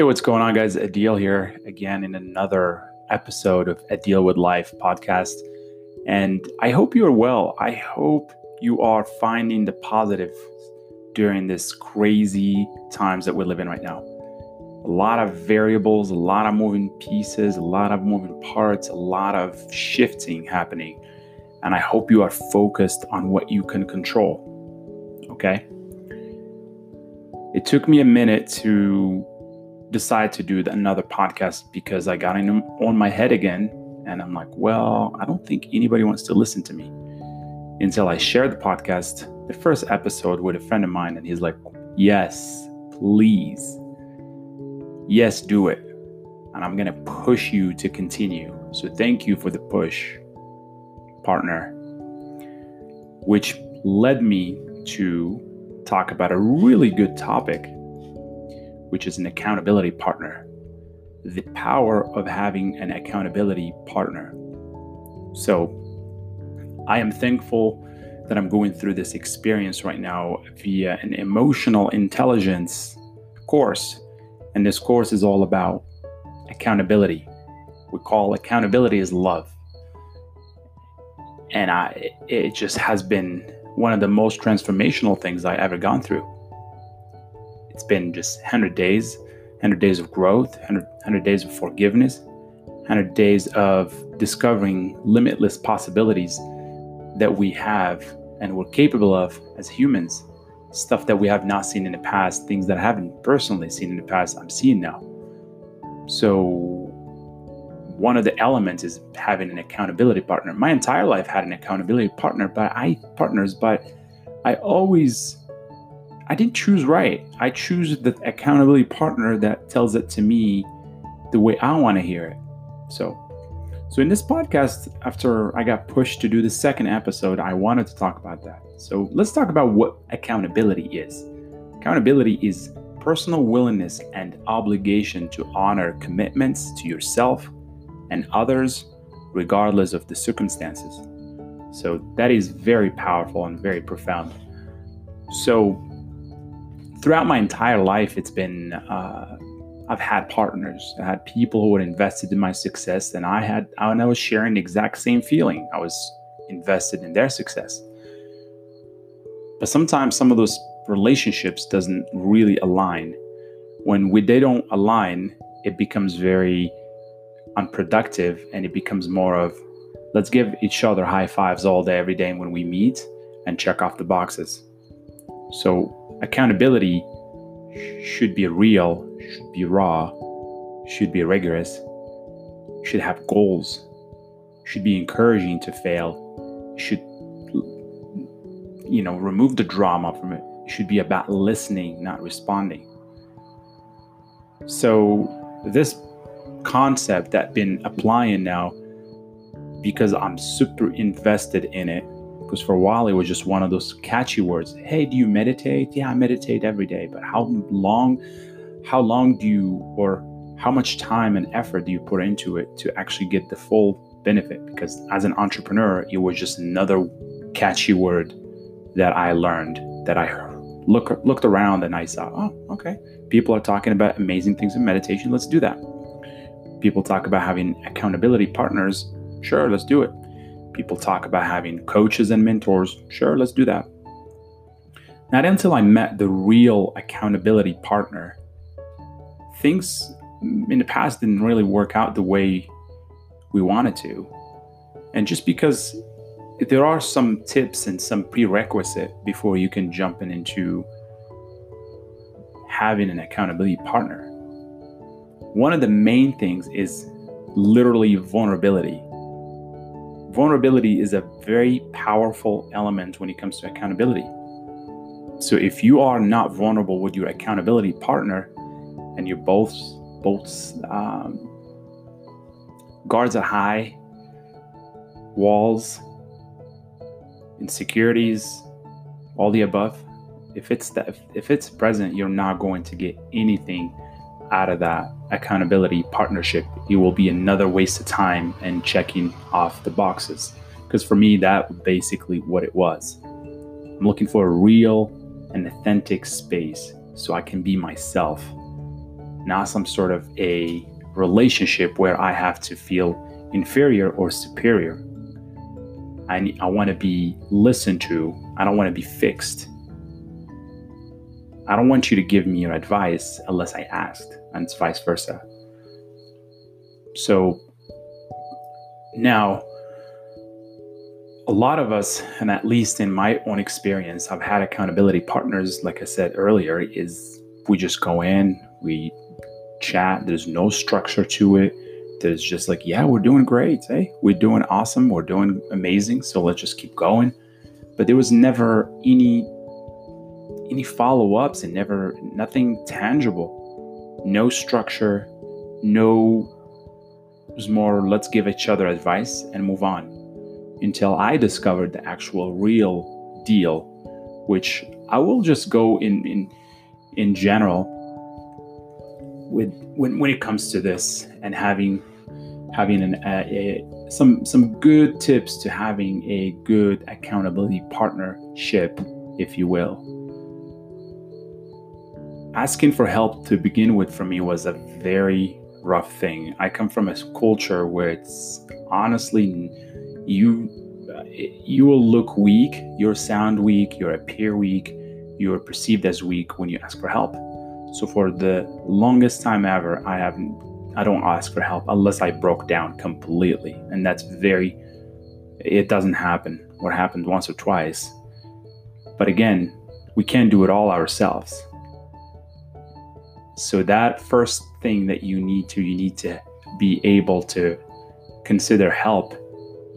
Hey, what's going on, guys? Adil here again in another episode of Adil with Life podcast. And I hope you are well. I hope you are finding the positive during this crazy times that we live in right now. A lot of variables, a lot of moving pieces, a lot of moving parts, a lot of shifting happening. And I hope you are focused on what you can control. Okay? It took me a minute to decide to do another podcast because I got in on my head again. And I'm like, well, I don't think anybody wants to listen to me until I shared the podcast, the first episode with a friend of mine. And he's like, yes, please. Yes, do it. And I'm going to push you to continue. So thank you for the push, partner. Which led me to talk about a really good topic which is an accountability partner. The power of having an accountability partner. So, I am thankful that I'm going through this experience right now via an emotional intelligence course. And this course is all about accountability. We call accountability is love. And I it just has been one of the most transformational things I ever gone through it's been just 100 days 100 days of growth 100, 100 days of forgiveness 100 days of discovering limitless possibilities that we have and we're capable of as humans. Stuff that we have not seen in the past things that i haven't personally seen in the past i'm seeing now. So one of the elements is having an accountability partner. My entire life had an accountability partner but i partners but i always I didn't choose right. I choose the accountability partner that tells it to me the way I want to hear it. So, so in this podcast, after I got pushed to do the second episode, I wanted to talk about that. So let's talk about what accountability is. Accountability is personal willingness and obligation to honor commitments to yourself and others, regardless of the circumstances. So that is very powerful and very profound. So throughout my entire life, it's been uh, I've had partners, I had people who had invested in my success, and I had and I was sharing the exact same feeling. I was invested in their success. But sometimes some of those relationships doesn't really align. When we, they don't align, it becomes very unproductive, and it becomes more of let's give each other high fives all day, every day when we meet, and check off the boxes. So accountability should be real, should be raw, should be rigorous, should have goals, should be encouraging to fail, should you know remove the drama from it. it should be about listening, not responding. So this concept that I've been applying now because I'm super invested in it because for a while it was just one of those catchy words. Hey, do you meditate? Yeah, I meditate every day. But how long, how long do you, or how much time and effort do you put into it to actually get the full benefit? Because as an entrepreneur, it was just another catchy word that I learned that I look looked around and I saw, oh, okay, people are talking about amazing things in meditation. Let's do that. People talk about having accountability partners. Sure, let's do it. People talk about having coaches and mentors. Sure, let's do that. Not until I met the real accountability partner, things in the past didn't really work out the way we wanted to. And just because there are some tips and some prerequisite before you can jump in into having an accountability partner. One of the main things is literally vulnerability vulnerability is a very powerful element when it comes to accountability. So if you are not vulnerable with your accountability partner, and you're both both um, guards are high, walls, insecurities, all the above. If it's if it's present, you're not going to get anything out of that accountability partnership, it will be another waste of time and checking off the boxes. Because for me, that was basically what it was. I'm looking for a real and authentic space so I can be myself. not some sort of a relationship where I have to feel inferior or superior. I, I want to be listened to. I don't want to be fixed. I don't want you to give me your advice unless I asked, and it's vice versa. So now, a lot of us, and at least in my own experience, I've had accountability partners, like I said earlier, is we just go in, we chat, there's no structure to it there's just like, yeah, we're doing great. Hey, we're doing awesome. We're doing amazing. So let's just keep going. But there was never any any follow-ups and never nothing tangible. No structure, no it was more let's give each other advice and move on. Until I discovered the actual real deal, which I will just go in in in general with when when it comes to this and having having an, a, a, some some good tips to having a good accountability partnership, if you will. Asking for help to begin with for me was a very rough thing. I come from a culture where it's honestly you uh, you will look weak, you'll sound weak, you'll appear weak, you're perceived as weak when you ask for help. So for the longest time ever, I haven't I don't ask for help unless I broke down completely. And that's very, it doesn't happen. What happened once or twice. But again, we can't do it all ourselves. So, that first thing that you need to, you need to be able to consider help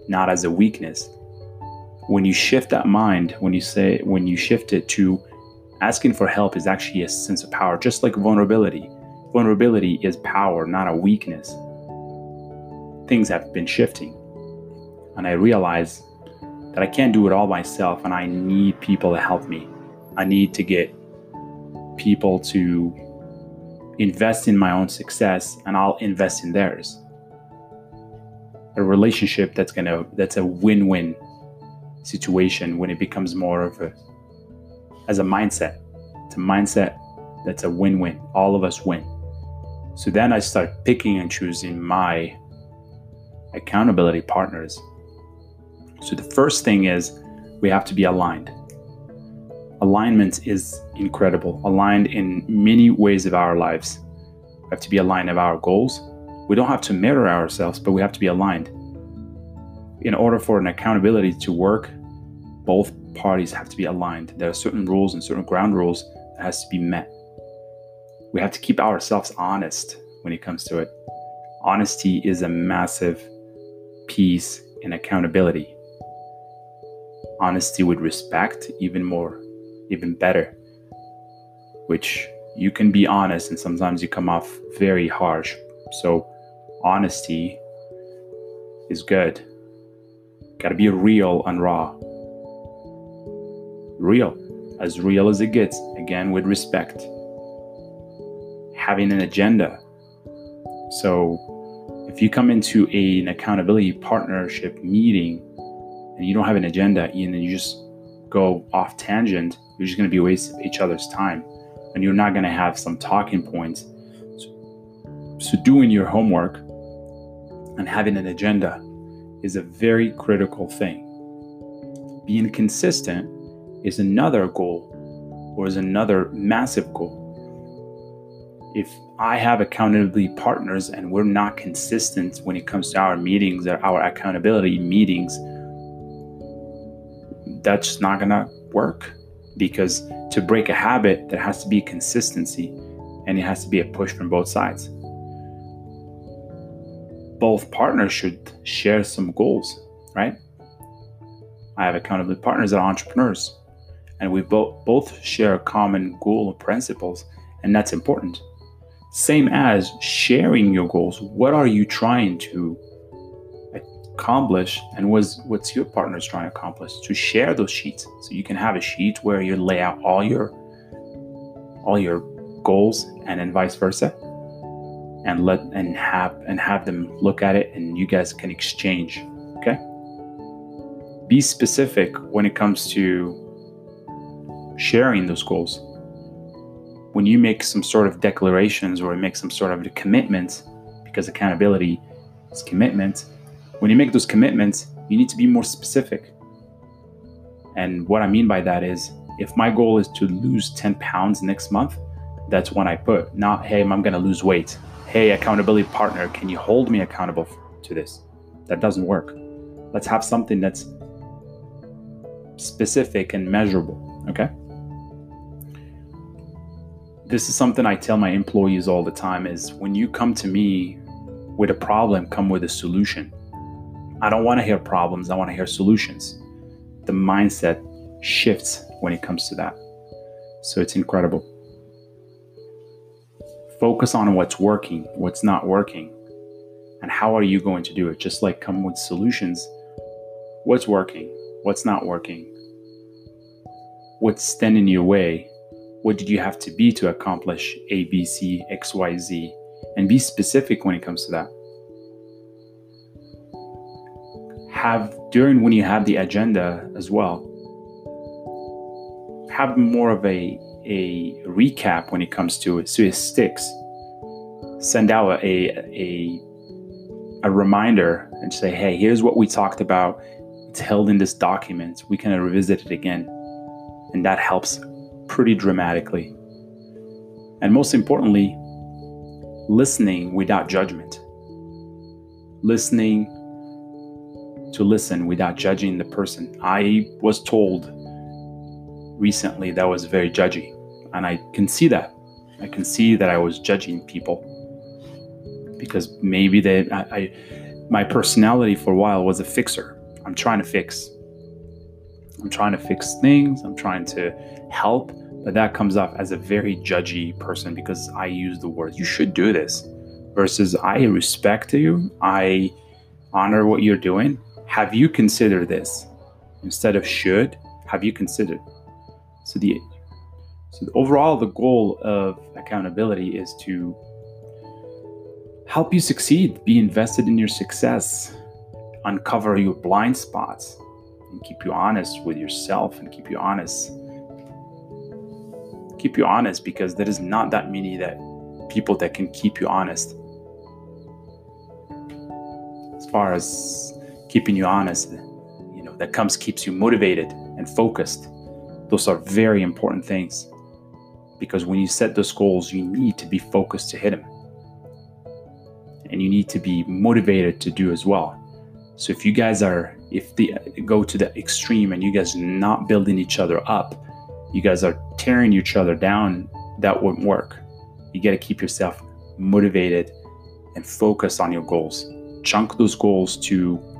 not as a weakness. When you shift that mind, when you say, when you shift it to asking for help is actually a sense of power, just like vulnerability Vulnerability is power, not a weakness. Things have been shifting. And I realize that I can't do it all myself and I need people to help me. I need to get people to invest in my own success and I'll invest in theirs. A relationship that's going to that's a win-win situation when it becomes more of a as a mindset. It's a mindset that's a win-win. All of us win. So then I start picking and choosing my accountability partners. So the first thing is we have to be aligned. Alignment is incredible, aligned in many ways of our lives. We have to be aligned of our goals. We don't have to mirror ourselves, but we have to be aligned. In order for an accountability to work, both parties have to be aligned. There are certain rules and certain ground rules that has to be met we have to keep ourselves honest when it comes to it. Honesty is a massive piece in accountability. Honesty with respect, even more, even better. Which you can be honest and sometimes you come off very harsh. So, honesty is good. Gotta be real and raw. Real, as real as it gets, again, with respect having an agenda. So if you come into a, an accountability partnership meeting and you don't have an agenda and you just go off tangent, you're just to be wasting each other's time and you're not going to have some talking points. So, so doing your homework and having an agenda is a very critical thing. Being consistent is another goal or is another massive goal if I have accountability partners and we're not consistent when it comes to our meetings or our accountability meetings, that's not gonna work because to break a habit, there has to be consistency and it has to be a push from both sides. Both partners should share some goals, right? I have accountability partners that are entrepreneurs, and we both both share a common goal principles, and that's important. Same as sharing your goals. What are you trying to accomplish and what's what's your partner's trying to accomplish to share those sheets. So you can have a sheet where you lay out all your all your goals and then vice versa. And let and have and have them look at it and you guys can exchange okay? Be specific when it comes to sharing those goals. When you make some sort of declarations or make some sort of commitments, because accountability is commitment, when you make those commitments, you need to be more specific. And what I mean by that is if my goal is to lose 10 pounds next month, that's when I put, not, hey, I'm going to lose weight. Hey, accountability partner, can you hold me accountable to this? That doesn't work. Let's have something that's specific and measurable, okay? This is something I tell my employees all the time is when you come to me with a problem, come with a solution. I don't want to hear problems, I want to hear solutions. The mindset shifts when it comes to that. So it's incredible. Focus on what's working, what's not working, and how are you going to do it? Just like come with solutions. What's working? What's not working? What's standing in your way? What did you have to be to accomplish A, B, C, X, Y, Z? And be specific when it comes to that. Have during when you have the agenda as well, have more of a a recap when it comes to it, so it sticks. Send out a a a reminder and say, hey, here's what we talked about. It's held in this document. We can revisit it again. And that helps pretty dramatically. And most importantly, listening without judgment. Listening to listen without judging the person. I was told recently that was very judgy, and I can see that. I can see that I was judging people because maybe they I, I my personality for a while was a fixer. I'm trying to fix. I'm trying to fix things. I'm trying to help, but that comes off as a very judgy person because I use the word "you should do this," versus "I respect you. I honor what you're doing. Have you considered this?" Instead of "should," have you considered? So the so overall, the goal of accountability is to help you succeed, be invested in your success, uncover your blind spots, and keep you honest with yourself and keep you honest. Keep you honest because there is not that many that people that can keep you honest. As far as keeping you honest, you know, that comes keeps you motivated and focused. Those are very important things because when you set those goals, you need to be focused to hit them and you need to be motivated to do as well. So if you guys are if they go to the extreme and you guys not building each other up, you guys are tearing each other down, that wouldn't work. You got to keep yourself motivated and focus on your goals. Chunk those goals to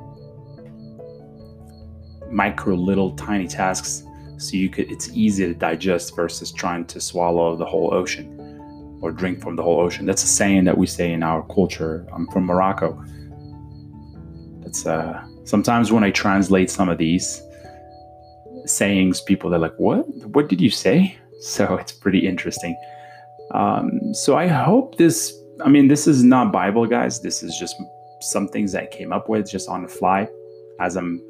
micro little tiny tasks so you could it's easy to digest versus trying to swallow the whole ocean or drink from the whole ocean. That's a saying that we say in our culture. I'm from Morocco. That's uh, sometimes when I translate some of these sayings, people they're like, "What? What did you say?" So it's pretty interesting. Um, so I hope this. I mean, this is not Bible, guys. This is just some things that I came up with just on the fly as I'm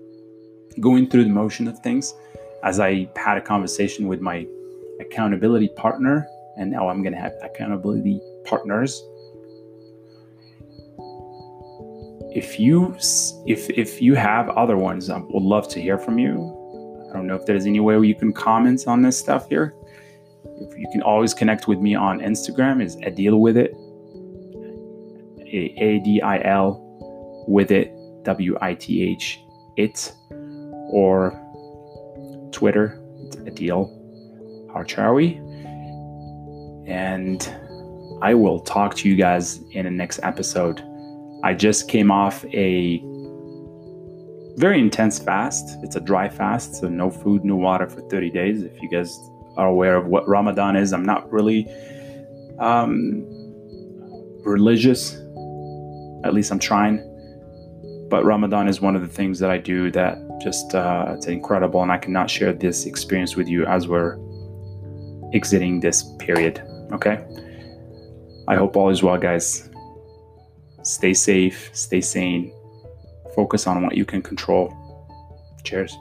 going through the motion of things. As I had a conversation with my accountability partner and now I'm going to have accountability partners. If you if if you have other ones, I would love to hear from you. I don't know if there's any way you can comment on this stuff here. If you can always connect with me on Instagram is Adil with it. A D I L with it W I T H it or Twitter Adil Harchawi and I will talk to you guys in the next episode. I just came off a very intense fast. It's a dry fast, so no food, no water for 30 days. If you guys are aware of what Ramadan is, I'm not really um, religious. At least I'm trying. But Ramadan is one of the things that I do that just uh, it's incredible, and I cannot share this experience with you as we're exiting this period. Okay? I hope all is well, guys. Stay safe, stay sane, focus on what you can control. Cheers.